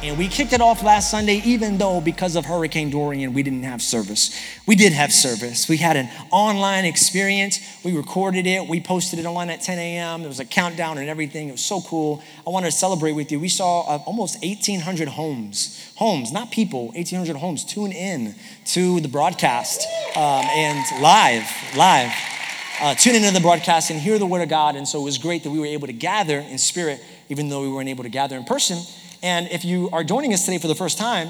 And we kicked it off last Sunday, even though because of Hurricane Dorian, we didn't have service. We did have service. We had an online experience. We recorded it. We posted it online at 10 a.m. There was a countdown and everything. It was so cool. I wanted to celebrate with you. We saw uh, almost 1,800 homes, homes, not people, 1,800 homes tune in to the broadcast um, and live, live. Uh, tune into the broadcast and hear the word of God. And so it was great that we were able to gather in spirit, even though we weren't able to gather in person. And if you are joining us today for the first time,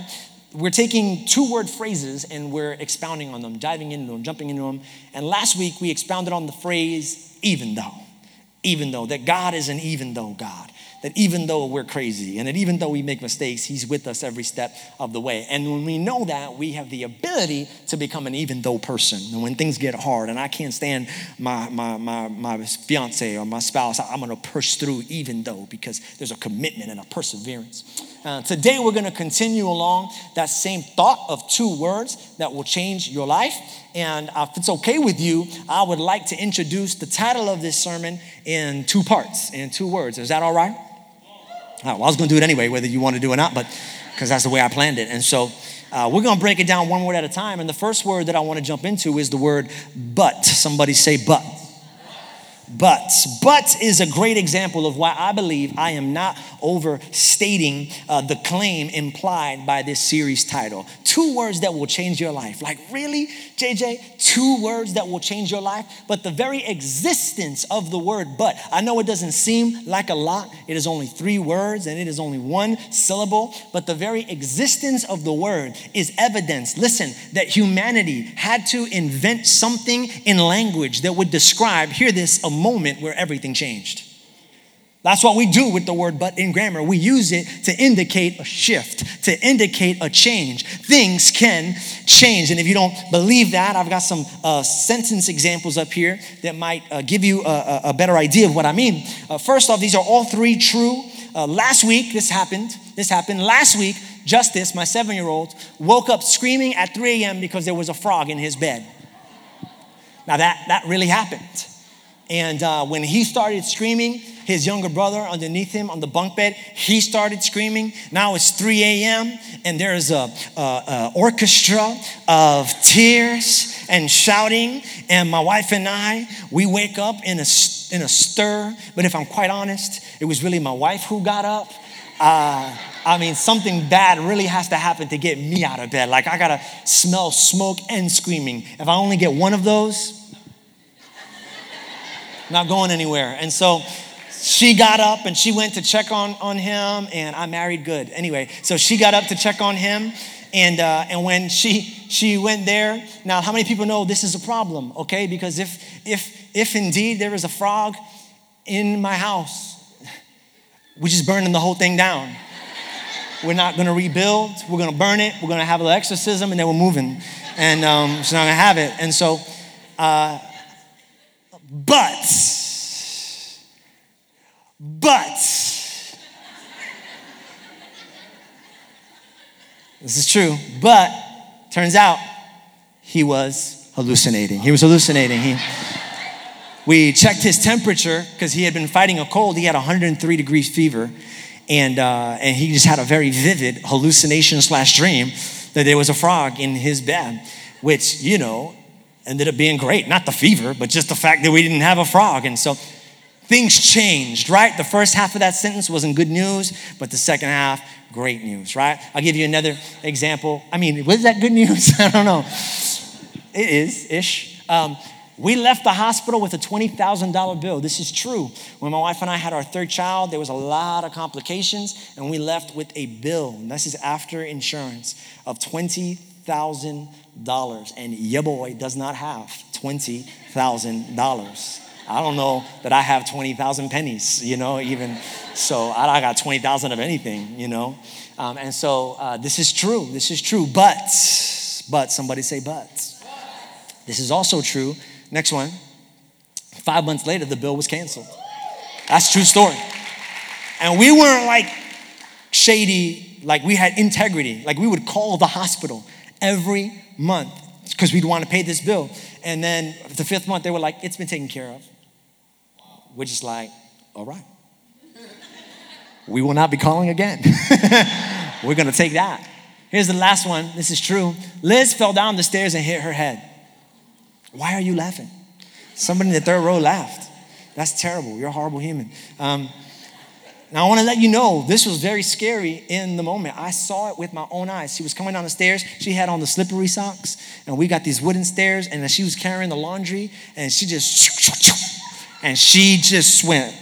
we're taking two word phrases and we're expounding on them, diving into them, jumping into them. And last week we expounded on the phrase, even though. Even though, that God is an even though God that even though we're crazy and that even though we make mistakes, He's with us every step of the way. And when we know that, we have the ability to become an even though person. And when things get hard and I can't stand my, my, my, my fiance or my spouse, I'm gonna push through even though because there's a commitment and a perseverance. Uh, today, we're gonna continue along that same thought of two words that will change your life. And if it's okay with you, I would like to introduce the title of this sermon in two parts, in two words. Is that all right? well, I was going to do it anyway, whether you want to do it or not, but because that's the way I planned it. And so uh, we're going to break it down one word at a time. And the first word that I want to jump into is the word but. Somebody say but. But. But is a great example of why I believe I am not overstating uh, the claim implied by this series title. Two words that will change your life. Like, really, JJ? Two words that will change your life? But the very existence of the word but, I know it doesn't seem like a lot. It is only three words and it is only one syllable, but the very existence of the word is evidence, listen, that humanity had to invent something in language that would describe, hear this, a moment where everything changed. That's what we do with the word but in grammar. We use it to indicate a shift, to indicate a change. Things can change. And if you don't believe that, I've got some uh, sentence examples up here that might uh, give you a, a, better idea of what I mean. Uh, first off, these are all three true. Uh, last week, this happened. This happened. Last week, Justice, my seven year old, woke up screaming at 3 a.m. because there was a frog in his bed. Now, that, that really happened. And uh, when he started screaming, his younger brother underneath him on the bunk bed, he started screaming. Now it's 3 a.m. and there's a, a, a orchestra of tears and shouting. And my wife and I, we wake up in a, in a stir. But if I'm quite honest, it was really my wife who got up. Uh, I mean, something bad really has to happen to get me out of bed. Like, I gotta smell smoke and screaming. If I only get one of those, not going anywhere. And so she got up and she went to check on, on him, and I married good. Anyway, so she got up to check on him. And, uh, and when she, she went there, now how many people know this is a problem, okay? Because if, if, if indeed there is a frog in my house, we're just burning the whole thing down. We're not gonna rebuild, we're gonna burn it, we're gonna have an exorcism, and then we're moving. And um, she's not gonna have it. And so, uh, but, but, this is true, but turns out he was hallucinating. He was hallucinating. He, we checked his temperature because he had been fighting a cold. He had 103 degrees fever. And, uh, and he just had a very vivid hallucination slash dream that there was a frog in his bed, which, you know, ended up being great. Not the fever, but just the fact that we didn't have a frog. And so things changed, right? The first half of that sentence wasn't good news, but the second half, great news, right? I'll give you another example. I mean, was that good news? I don't know. It is ish. Um, we left the hospital with a $20,000 bill. This is true. When my wife and I had our third child, there was a lot of complications, and we left with a bill. And this is after insurance of $20,000. Dollars, and your boy does not have $20,000. I don't know that I have 20,000 pennies, you know, even so, I got 20,000 of anything, you know. Um, and so uh, this is true. This is true. But But somebody say but. This is also true. Next one. Five months later, the bill was canceled. That's true story. And we weren't like shady, like we had integrity. Like we would call the hospital every month because we'd want to pay this bill. And then the fifth month, they were like, it's been taken care of. We're just like, all right. We will not be calling again. We're gonna take that. Here's the last one. This is true. Liz fell down the stairs and hit her head. Why are you laughing? Somebody in the third row laughed. That's terrible. You're a horrible human. Um, now, I want to let you know this was very scary in the moment. I saw it with my own eyes. She was coming down the stairs. She had on the slippery socks, and we got these wooden stairs, and she was carrying the laundry, and she just, and she just went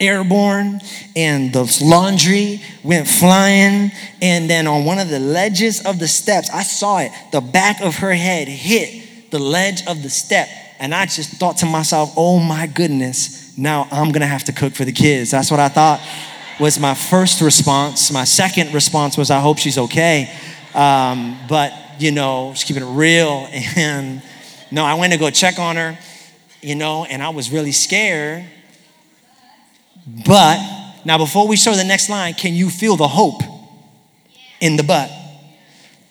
airborne, and the laundry went flying. And then on one of the ledges of the steps, I saw it, the back of her head hit the ledge of the step. And I just thought to myself, oh my goodness, now I'm gonna have to cook for the kids. That's what I thought was my first response. My second response was, I hope she's okay. Um, but, you know, she's keeping it real. And no, I went to go check on her, you know, and I was really scared. But now, before we show the next line, can you feel the hope in the but?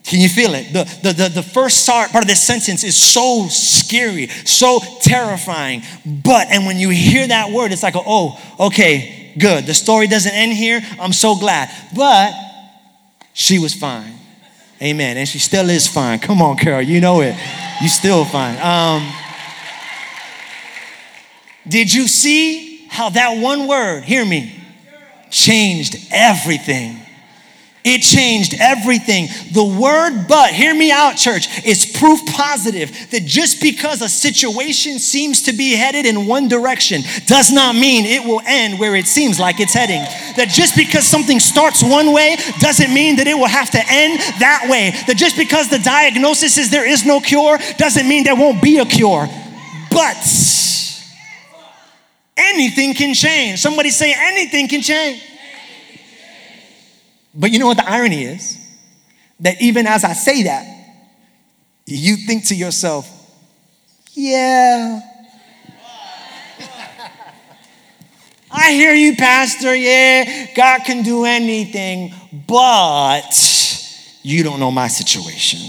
Can you feel it? The, the, the, the first part of this sentence is so scary, so terrifying. But, and when you hear that word, it's like, oh, okay, good. The story doesn't end here. I'm so glad. But she was fine. Amen. And she still is fine. Come on, Carol. You know it. You still fine. Um, did you see how that one word, hear me, changed everything? It changed everything. The word but, hear me out, church, is proof positive that just because a situation seems to be headed in one direction does not mean it will end where it seems like it's heading. That just because something starts one way doesn't mean that it will have to end that way. That just because the diagnosis is there is no cure doesn't mean there won't be a cure. But anything can change. Somebody say, anything can change. But you know what the irony is? That even as I say that, you think to yourself, yeah. I hear you, Pastor. Yeah, God can do anything, but you don't know my situation.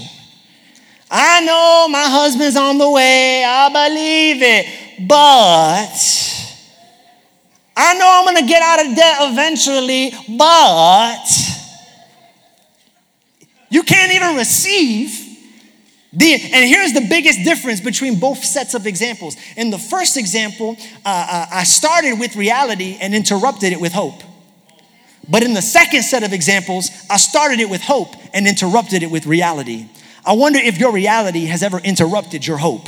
I know my husband's on the way. I believe it, but I know I'm to get out of debt eventually, but you can't even receive the, and here's the biggest difference between both sets of examples. In the first example, uh, uh, I started with reality and interrupted it with hope. But in the second set of examples, I started it with hope and interrupted it with reality. I wonder if your reality has ever interrupted your hope.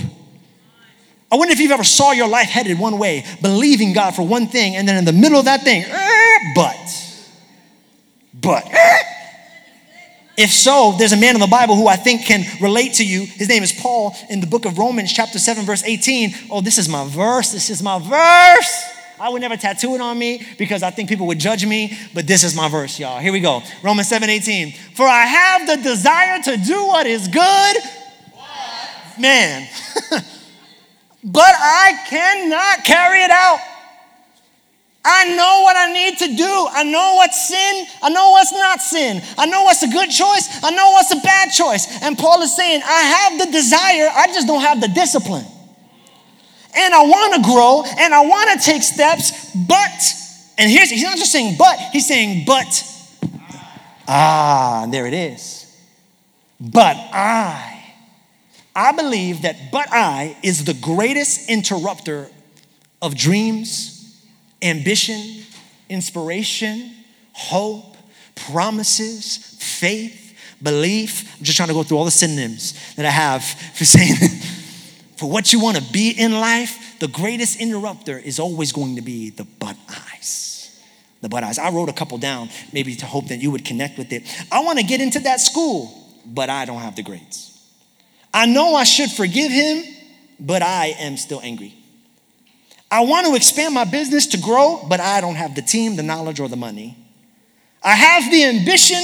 I wonder if you've ever saw your life headed one way, believing God for one thing, and then in the middle of that thing, eh, but, but, eh. If so, there's a man in the Bible who I think can relate to you. His name is Paul in the book of Romans, chapter 7, verse 18. Oh, this is my verse. This is my verse. I would never tattoo it on me because I think people would judge me, but this is my verse, y'all. Here we go. Romans 7 18. For I have the desire to do what is good. Man. but I cannot carry it out. I know what I need to do. I know what's sin. I know what's not sin. I know what's a good choice. I know what's a bad choice. And Paul is saying, I have the desire, I just don't have the discipline. And I want to grow and I want to take steps, but, and here's, he's not just saying but, he's saying but. Ah, there it is. But I I believe that but I is the greatest interrupter of dreams, ambition, inspiration, hope, promises, faith, belief. I'm just trying to go through all the synonyms that I have for saying for what you want to be in life. The greatest interrupter is always going to be the but eyes. The but eyes. I wrote a couple down, maybe to hope that you would connect with it. I want to get into that school, but I don't have the grades. I know I should forgive him, but I am still angry. I want to expand my business to grow, but I don't have the team, the knowledge, or the money. I have the ambition,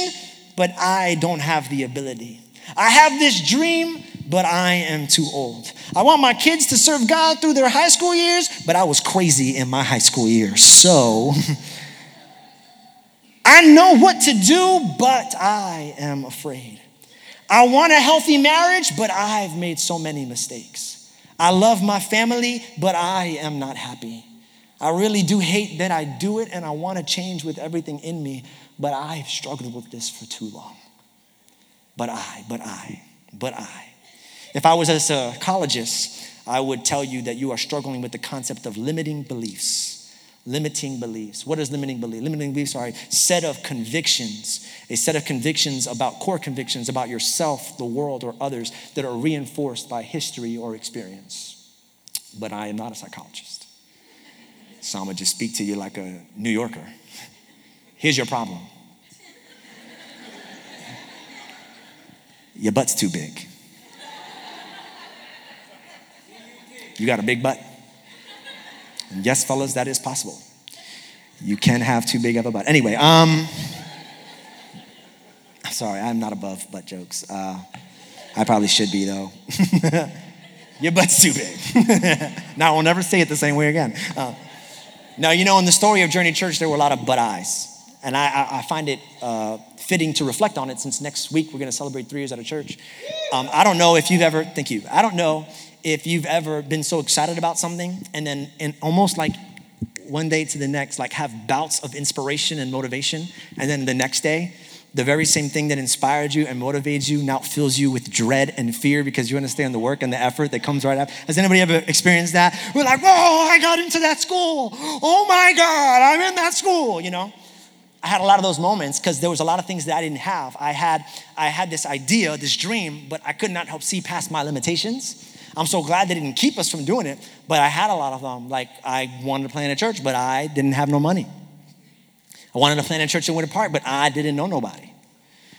but I don't have the ability. I have this dream, but I am too old. I want my kids to serve God through their high school years, but I was crazy in my high school years. So I know what to do, but I am afraid. I want a healthy marriage, but I've made so many mistakes. I love my family, but I am not happy. I really do hate that I do it and I want to change with everything in me, but I've struggled with this for too long. But I, but I, but I. If I was a psychologist, I would tell you that you are struggling with the concept of limiting beliefs limiting beliefs. What is limiting belief? Limiting beliefs are a set of convictions, a set of convictions about core convictions about yourself, the world, or others that are reinforced by history or experience. But I am not a psychologist. So I'm gonna just speak to you like a New Yorker. Here's your problem your butt's too big. You got a big butt? Yes, fellas, that is possible. You can have too big of a butt. Anyway, um, sorry, I'm not above butt jokes. Uh, I probably should be though. Your butt's too big. now I'll never say it the same way again. Uh, now, you know, in the story of Journey Church, there were a lot of butt eyes. And I, I find it uh, fitting to reflect on it since next week we're going to celebrate three years at a church. Um, I don't know if you've ever, thank you, I don't know if you've ever been so excited about something and then and almost like one day to the next like have bouts of inspiration and motivation and then the next day the very same thing that inspired you and motivates you now fills you with dread and fear because you understand the work and the effort that comes right after. Has anybody ever experienced that? We're like, whoa, I got into that school. Oh my God, I'm in that school, you know? I had a lot of those moments because there was a lot of things that I didn't have. I had, I had this idea, this dream, but I could not help see past my limitations. I'm so glad they didn't keep us from doing it, but I had a lot of them. Like, I wanted to plant a church, but I didn't have no money. I wanted to plant a church in Winter Park, but I didn't know nobody.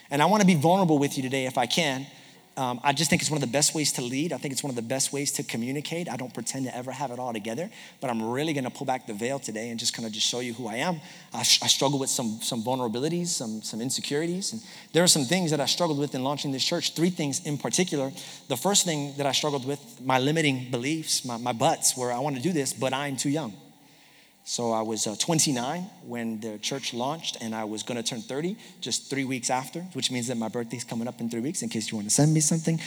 And I want to be vulnerable with you today if I can um, I just think it's one of the best ways to lead. I think it's one of the best ways to communicate. I don't pretend to ever have it all together, but I'm really going to pull back the veil today and just kind of just show you who I am. I, I, struggle with some, some vulnerabilities, some, some insecurities. And there are some things that I struggled with in launching this church, three things in particular. The first thing that I struggled with, my limiting beliefs, my, my butts, where I want to do this, but I'm too young. So I was uh, 29 when the church launched, and I was going to turn 30 just three weeks after, which means that my birthday's coming up in three weeks. In case you want to send me something,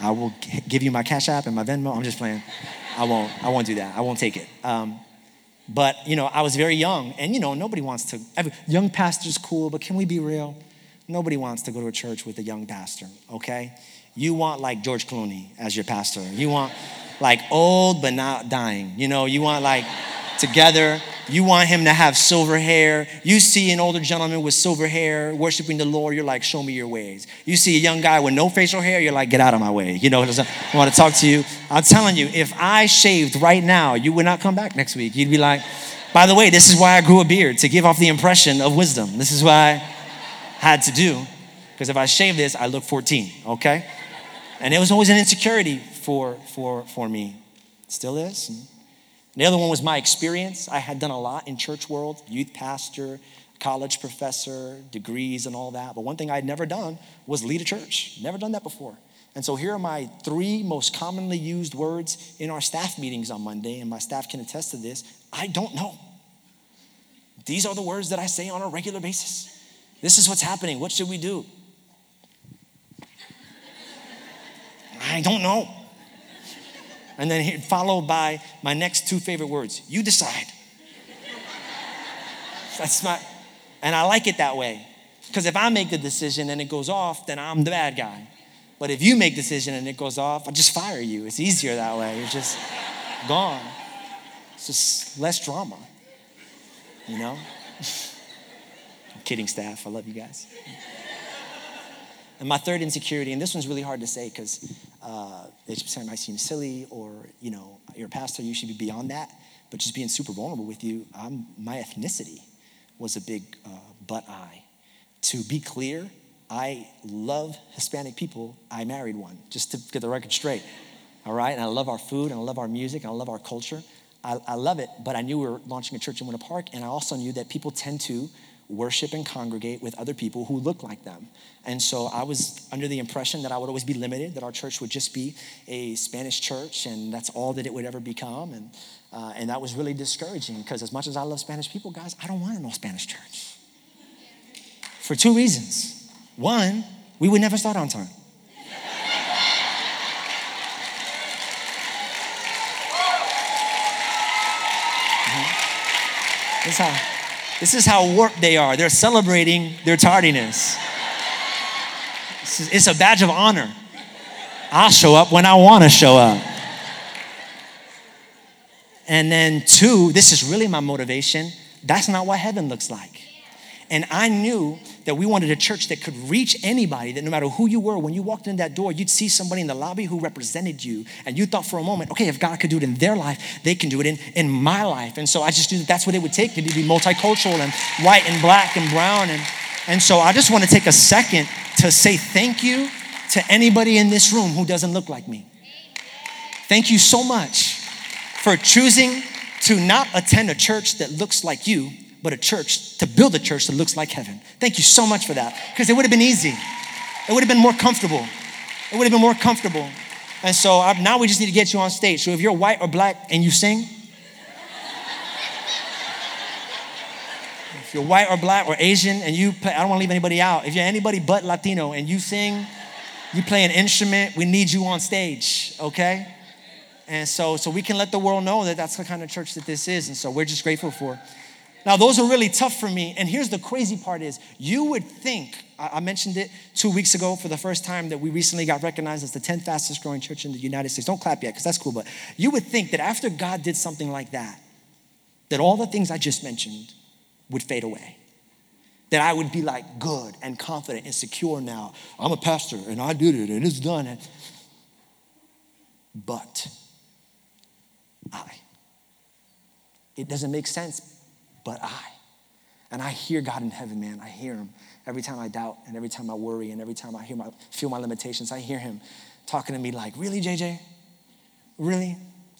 I will give you my Cash App and my Venmo. I'm just playing. I won't. I won't do that. I won't take it. Um, but you know, I was very young, and you know, nobody wants to. Every, young pastor's cool, but can we be real? Nobody wants to go to a church with a young pastor. Okay, you want like George Clooney as your pastor. You want like old but not dying. You know, you want like together. You want him to have silver hair. You see an older gentleman with silver hair worshiping the Lord, you're like, show me your ways. You see a young guy with no facial hair, you're like, get out of my way. You know, I want to talk to you. I'm telling you, if I shaved right now, you would not come back next week. You'd be like, by the way, this is why I grew a beard, to give off the impression of wisdom. This is why I had to do. Because if I shave this, I look 14, okay? And it was always an insecurity for, for, for me. Still is. And the other one was my experience. I had done a lot in church world, youth pastor, college professor, degrees and all that. But one thing I'd never done was lead a church. Never done that before. And so here are my three most commonly used words in our staff meetings on Monday, and my staff can attest to this. I don't know. These are the words that I say on a regular basis. This is what's happening. What should we do? I don't know. And then followed by my next two favorite words you decide. That's my, and I like it that way. Because if I make the decision and it goes off, then I'm the bad guy. But if you make decision and it goes off, I just fire you. It's easier that way. You're just gone. It's just less drama. You know? I'm kidding, staff. I love you guys. And my third insecurity, and this one's really hard to say because uh, it might seem silly or, you know, you're a pastor, you should be beyond that. But just being super vulnerable with you, I'm, my ethnicity was a big uh, but I. To be clear, I love Hispanic people. I married one, just to get the record straight. All right? And I love our food and I love our music and I love our culture. I, I love it, but I knew we were launching a church in Winter Park, and I also knew that people tend to worship and congregate with other people who look like them. And so I was under the impression that I would always be limited, that our church would just be a Spanish church, and that's all that it would ever become. And, uh, and that was really discouraging because, as much as I love Spanish people, guys, I don't want no Spanish church. For two reasons. One, we would never start on time. Mm-hmm. This how, this is how warped they are. They're celebrating their tardiness. It's a badge of honor. I'll show up when I want to show up. And then, two, this is really my motivation. That's not what heaven looks like. And I knew that we wanted a church that could reach anybody, that no matter who you were, when you walked in that door, you'd see somebody in the lobby who represented you. And you thought for a moment, okay, if God could do it in their life, they can do it in, in my life. And so I just knew that that's what it would take to be multicultural and white and black and brown. And, and so I just want to take a second to say thank you to anybody in this room who doesn't look like me. Thank you so much for choosing to not attend a church that looks like you, but a church, to build a church that looks like heaven. Thank you so much for that, because it would have been easy. It would have been more comfortable. It would have been more comfortable. And so now we just need to get you on stage. So if you're white or black and you sing, if you're white or black or Asian and you play, I don't want to leave anybody out. If you're anybody but Latino and you sing, you play an instrument, we need you on stage, okay? And so, so we can let the world know that that's the kind of church that this is. And so we're just grateful for. Now, those are really tough for me. And here's the crazy part is you would think, I mentioned it two weeks ago for the first time that we recently got recognized as the 10th fastest growing church in the United States. Don't clap yet, because that's cool. But you would think that after God did something like that, that all the things I just mentioned would fade away. That I would be like good and confident and secure now. I'm a pastor and I did it and it's done. But I. It doesn't make sense, but I. And I hear God in heaven, man. I hear him every time I doubt and every time I worry and every time I hear my, feel my limitations. I hear him talking to me like, Really, JJ? Really?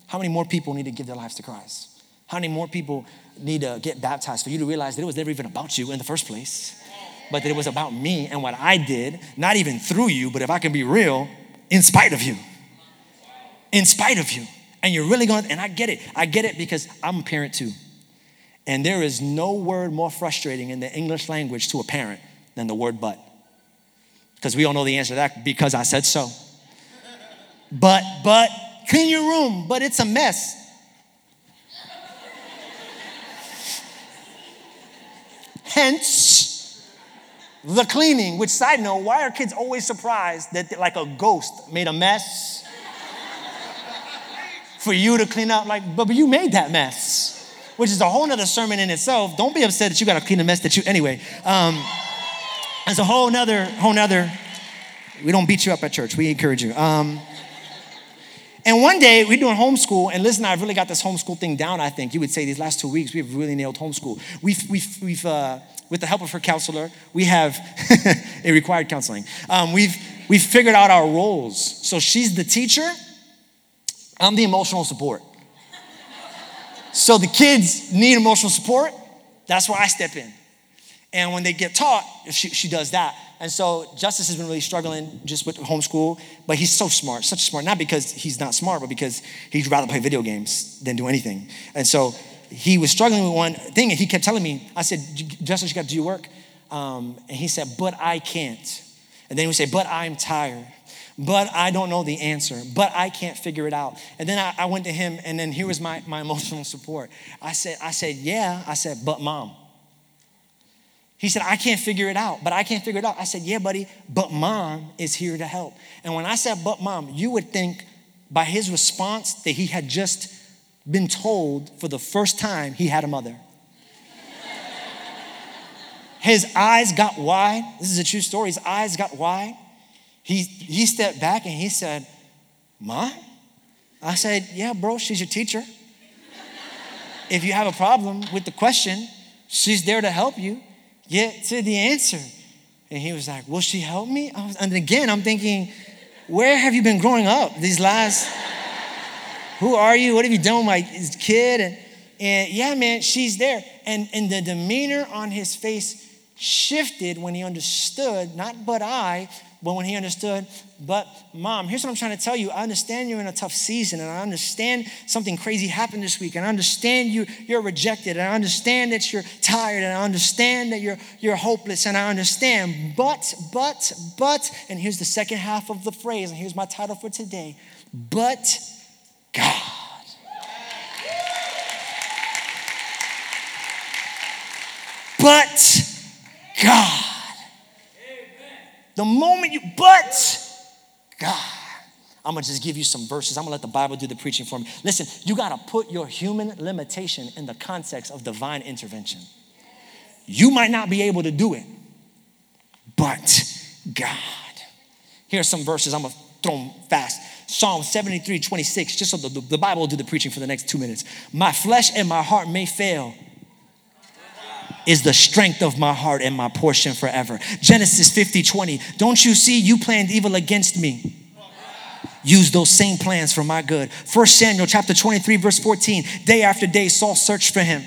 How many more people need to give their lives to Christ? How many more people need to get baptized for you to realize that it was never even about you in the first place, but that it was about me and what I did, not even through you, but if I can be real, in spite of you. In spite of you. And you're really going, and I get it. I get it because I'm a parent too. And there is no word more frustrating in the English language to a parent than the word but. Because we all know the answer to that because I said so. But, but, clean your room, but it's a mess. Hence, the cleaning, which side note, why are kids always surprised that like a ghost made a mess for you to clean up. Like, but you made that mess, which is a whole nother sermon in itself. Don't be upset that you got to clean a mess that you, anyway. Um, it's a whole nother, whole nother, we don't beat you up at church. We encourage you. Um, and one day we're doing homeschool, and listen, I have really got this homeschool thing down. I think you would say these last two weeks we've really nailed homeschool. We've, we've, we've uh, with the help of her counselor, we have a required counseling. Um, we've we've figured out our roles. So she's the teacher, I'm the emotional support. So the kids need emotional support. That's where I step in. And when they get taught, she, she does that. And so Justice has been really struggling just with homeschool, but he's so smart, such smart. Not because he's not smart, but because he'd rather play video games than do anything. And so he was struggling with one thing, and he kept telling me, I said, Justice, you got to do your work. Um, and he said, but I can't. And then he would say, but I'm tired but I don't know the answer, but I can't figure it out. And then I, I, went to him, and then here was my, my emotional support. I said, I said, yeah. I said, but mom. He said, I can't figure it out, but I can't figure it out. I said, yeah, buddy, but mom is here to help. And when I said, but mom, you would think by his response that he had just been told for the first time he had a mother. his eyes got wide. This is a true story. His eyes got wide. He, he stepped back and he said, Mom? I said, Yeah, bro, she's your teacher. if you have a problem with the question, she's there to help you get to the answer. And he was like, Will she help me? Was, and again, I'm thinking, Where have you been growing up these last? Who are you? What have you done with my kid? And, And yeah, man, she's there. And, and the demeanor on his face shifted when he understood, not but I, but when he understood, but mom, here's what I'm trying to tell you. I understand you're in a tough season, and I understand something crazy happened this week, and I understand you, you're rejected, and I understand that you're tired, and I understand that you're, you're hopeless, and I understand. But, but, but, and here's the second half of the phrase, and here's my title for today. But God. But God. The moment you, but God. I'm gonna just give you some verses. I'm gonna let the Bible do the preaching for me. Listen, you gotta put your human limitation in the context of divine intervention. You might not be able to do it, but God. Here are some verses. I'm gonna throw them fast. Psalm 73, 26, just so the, the Bible will do the preaching for the next two minutes. My flesh and my heart may fail, is the strength of my heart and my portion forever. Genesis 50 20. Don't you see you planned evil against me? Use those same plans for my good. First Samuel chapter 23, verse 14. Day after day, Saul searched for him.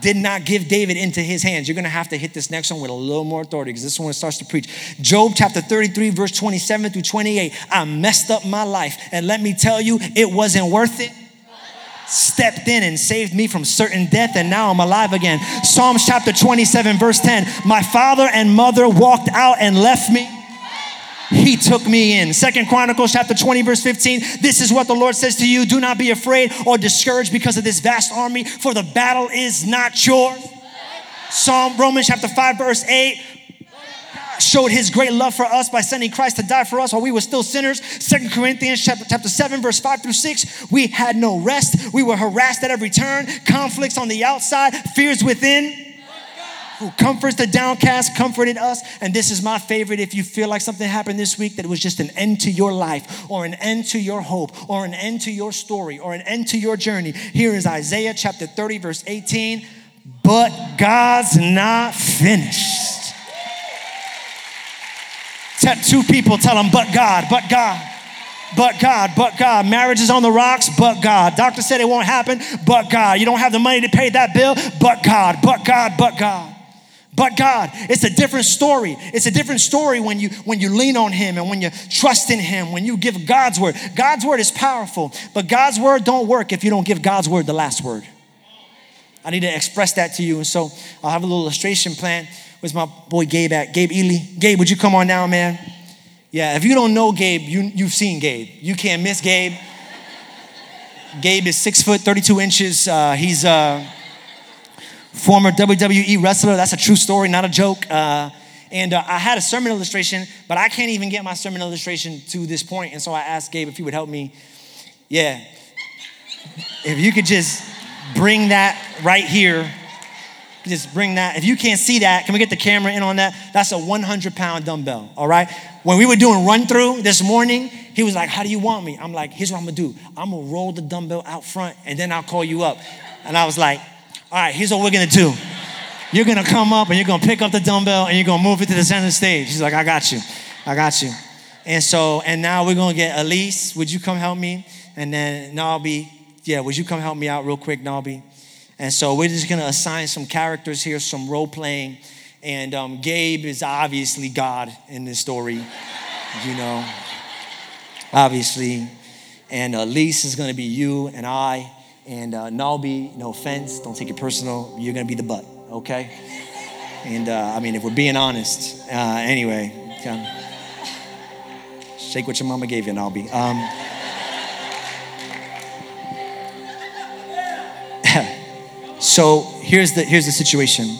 Did not give David into his hands. You're gonna have to hit this next one with a little more authority because this one starts to preach. Job chapter 33, verse 27 through 28. I messed up my life, and let me tell you, it wasn't worth it stepped in and saved me from certain death, and now I'm alive again. Psalms chapter 27, verse 10 My father and mother walked out and left me. He took me in. Second Chronicles chapter 20, verse 15. This is what the Lord says to you Do not be afraid or discouraged because of this vast army, for the battle is not yours. Psalm Romans chapter 5, verse 8 showed his great love for us by sending Christ to die for us while we were still sinners. Second Corinthians chapter, chapter 7, verse 5 through 6. We had no rest. We were harassed at every turn, conflicts on the outside, fears within. Who comforts the downcast, comforted us. And this is my favorite. If you feel like something happened this week that was just an end to your life, or an end to your hope, or an end to your story, or an end to your journey, here is Isaiah chapter 30, verse 18. But God's not finished. Two people tell them, but God, but God, but God, but God. Marriage is on the rocks, but God. Doctor said it won't happen, but God. You don't have the money to pay that bill, but God, but God, but God. But God, it's a different story. It's a different story when you when you lean on him and when you trust in him, when you give God's word. God's word is powerful, but God's word don't work if you don't give God's word the last word. I need to express that to you. And so I'll have a little illustration plan Where's my boy Gabe at? Gabe Ely. Gabe, would you come on now, man? Yeah, if you don't know Gabe, you, you've seen Gabe. You can't miss Gabe. Gabe is six foot, 32 inches. Uh, he's a former WWE wrestler. That's a true story, not a joke. Uh, and uh, I had a sermon illustration, but I can't even get my sermon illustration to this point. And so I asked Gabe if he would help me. Yeah. If you could just bring that right here just bring that. If you can't see that, can we get the camera in on that? That's a 100 pound dumbbell, all right? When we were doing run through this morning, he was like, How do you want me? I'm like, Here's what I'm gonna do I'm gonna roll the dumbbell out front and then I'll call you up. And I was like, All right, here's what we're gonna do. You're gonna come up and you're gonna pick up the dumbbell and you're gonna move it to the center stage. He's like, I got you. I got you. And so, and now we're gonna get Elise. Would you come help me? And then Nalby, yeah, would you come help me out real quick, Nalby? And so we're just going to assign some characters here, some role playing. And um, Gabe is obviously God in this story, you know, obviously. And Elise is going to be you and I. And uh, Nalby, no offense, don't take it personal. You're going to be the butt, okay? And uh, I mean, if we're being honest, uh, anyway, come. shake what your mama gave you, Nalby. Um, So here's the, here's the situation.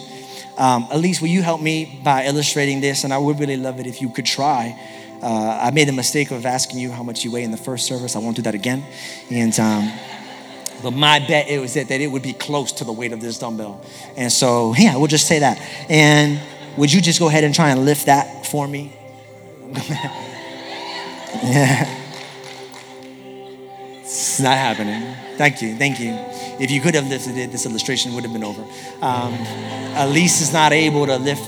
Um, Elise, will you help me by illustrating this? And I would really love it if you could try. Uh, I made the mistake of asking you how much you weigh in the first service. I won't do that again. And um, but my bet it was that, that it would be close to the weight of this dumbbell. And so yeah, we'll just say that. And would you just go ahead and try and lift that for me? yeah. It's not happening. Thank you. Thank you. If you could have lifted it, this illustration would have been over. Um, Elise is not able to lift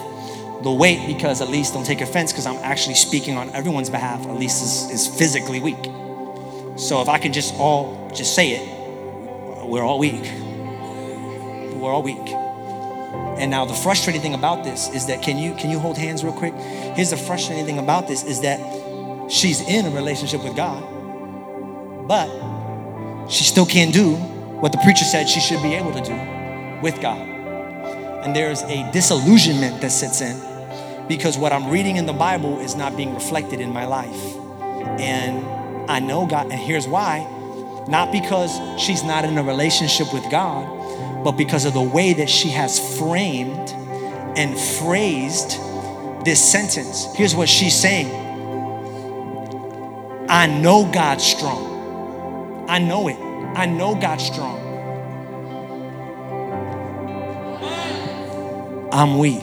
the weight because Elise, don't take offense, because I'm actually speaking on everyone's behalf. Elise is, is physically weak. So if I can just all just say it, we're all weak. we're all weak. And now the frustrating thing about this is that can you can you hold hands real quick? Here's the frustrating thing about this is that she's in a relationship with God, but she still can't do what the preacher said she should be able to do with God. And there's a disillusionment that sits in because what I'm reading in the Bible is not being reflected in my life. And I know God, and here's why not because she's not in a relationship with God, but because of the way that she has framed and phrased this sentence. Here's what she's saying I know God's strong. I know it. I know God's strong. I'm weak.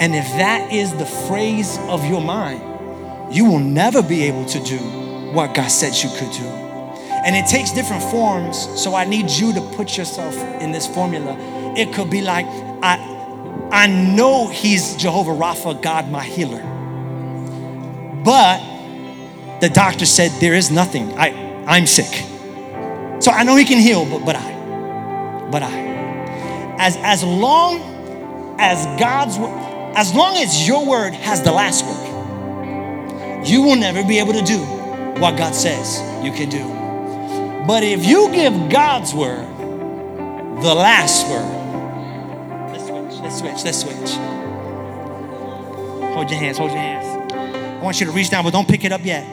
And if that is the phrase of your mind, you will never be able to do what God said you could do. And it takes different forms, so I need you to put yourself in this formula. It could be like, I, I know He's Jehovah Rapha, God, my healer. But the doctor said there is nothing. I, I'm sick. So I know He can heal, but, but I, but I. As, as long as God's, as long as your word has the last word, you will never be able to do what God says you can do. But if you give God's word the last word, let's switch, let's switch, let's switch. Hold your hands, hold your hands. I want you to reach down, but don't pick it up yet.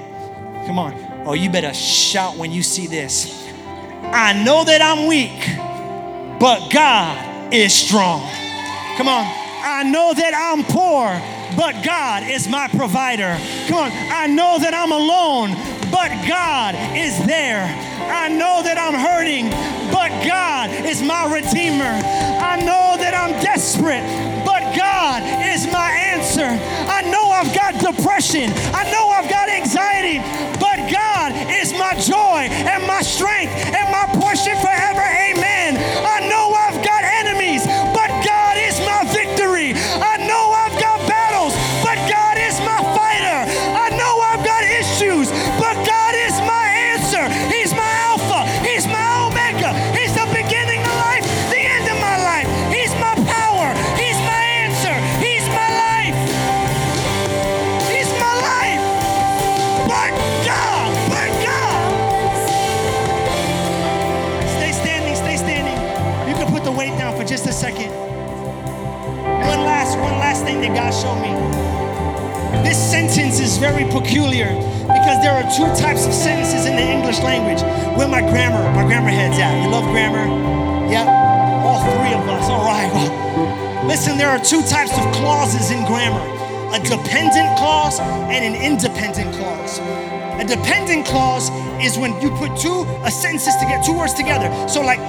Come on. Oh, you better shout when you see this. I know that I'm weak, but God is strong. Come on. I know that I'm poor, but God is my provider. Come on. I know that I'm alone, but God is there. I know that I'm hurting, but God is my redeemer. I know that I'm desperate, God is my answer. I know I've got depression. I know I've got anxiety, but God is my joy and my strength peculiar because there are two types of sentences in the English language. Where my grammar, my grammar head's at. You love grammar? Yep. All three of us. All right. Well, listen, there are two types of clauses in grammar a dependent clause and an independent clause. A dependent clause is when you put two a sentences together, two words together. So like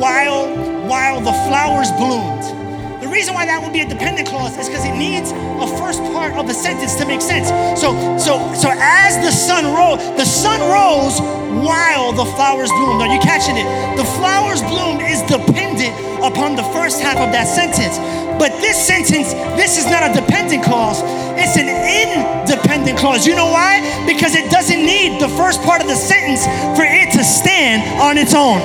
while while the flowers bloomed. The reason why that would be a dependent clause is because it needs a first part of a sentence to make sense. So, so, so as the sun rose, the sun rose while the flowers bloomed. Are you catching it? The flowers bloomed is dependent upon the first half of that sentence. But this sentence, this is not a dependent clause. It's an independent clause. You know why? Because it doesn't need the first part of the sentence for it to stand on its own.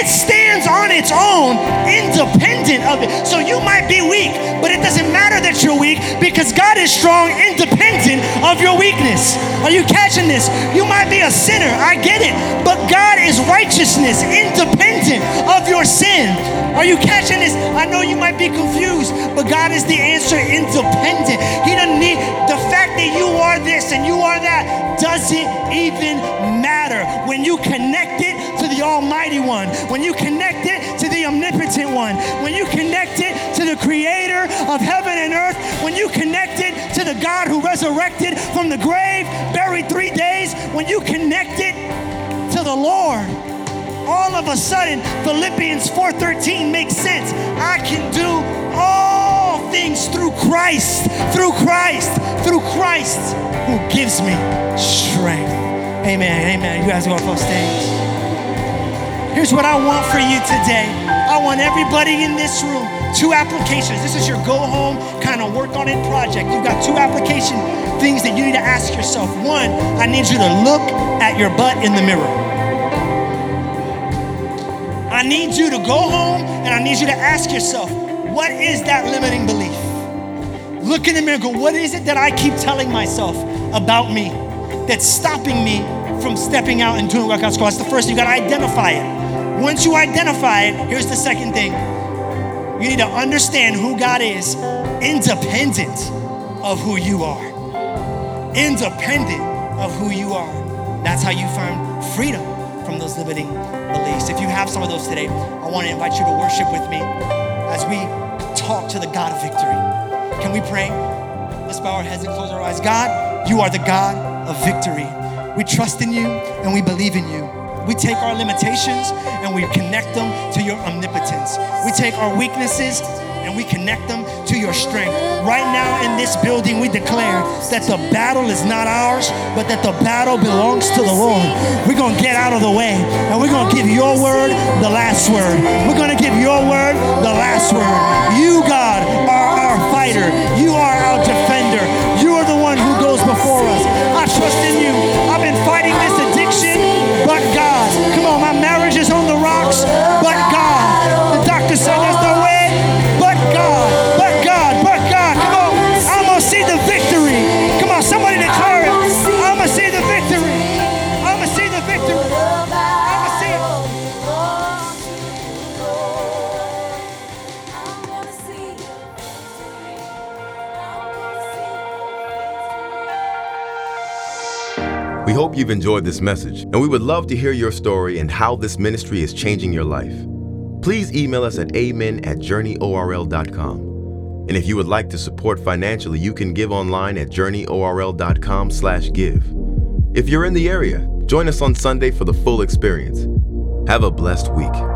It stands on its own, independent of it. So you might be weak, but it doesn't matter that you're weak because God is strong, independent of your weakness. Are you catching this? You might be a sinner, I get it, but God is righteousness, independent of your sin. Are you catching this? I know you might be confused, but God is the answer, independent. He doesn't need the fact that you are this and you are that doesn't even matter when you connect it the Almighty One, when you connect it to the Omnipotent One, when you connect it to the Creator of heaven and earth, when you connect it to the God who resurrected from the grave, buried three days, when you connect it to the Lord, all of a sudden Philippians 4:13 makes sense. I can do all things through Christ, through Christ, through Christ who gives me strength. Amen. Amen. You guys go up on stage. Here's what I want for you today. I want everybody in this room, two applications. This is your go home kind of work on it project. You've got two application things that you need to ask yourself. One, I need you to look at your butt in the mirror. I need you to go home and I need you to ask yourself, what is that limiting belief? Look in the mirror go, what is it that I keep telling myself about me that's stopping me from stepping out and doing what God's called? That's the first thing, you gotta identify it. Once you identify it, here's the second thing. You need to understand who God is, independent of who you are. Independent of who you are. That's how you find freedom from those limiting beliefs. If you have some of those today, I want to invite you to worship with me as we talk to the God of victory. Can we pray? Let's bow our heads and close our eyes. God, you are the God of victory. We trust in you and we believe in you. We take our limitations and we connect them to your omnipotence. We take our weaknesses and we connect them to your strength. Right now in this building, we declare that the battle is not ours, but that the battle belongs to the Lord. We're going to get out of the way and we're going to give your word the last word. We're going to give your word the last word. You, God, are our fighter. You are our defender. You are the one who goes before us. I trust in you. You've enjoyed this message, and we would love to hear your story and how this ministry is changing your life. Please email us at amen at journeyorl.com. And if you would like to support financially, you can give online at journeyorl.com slash give. If you're in the area, join us on Sunday for the full experience. Have a blessed week.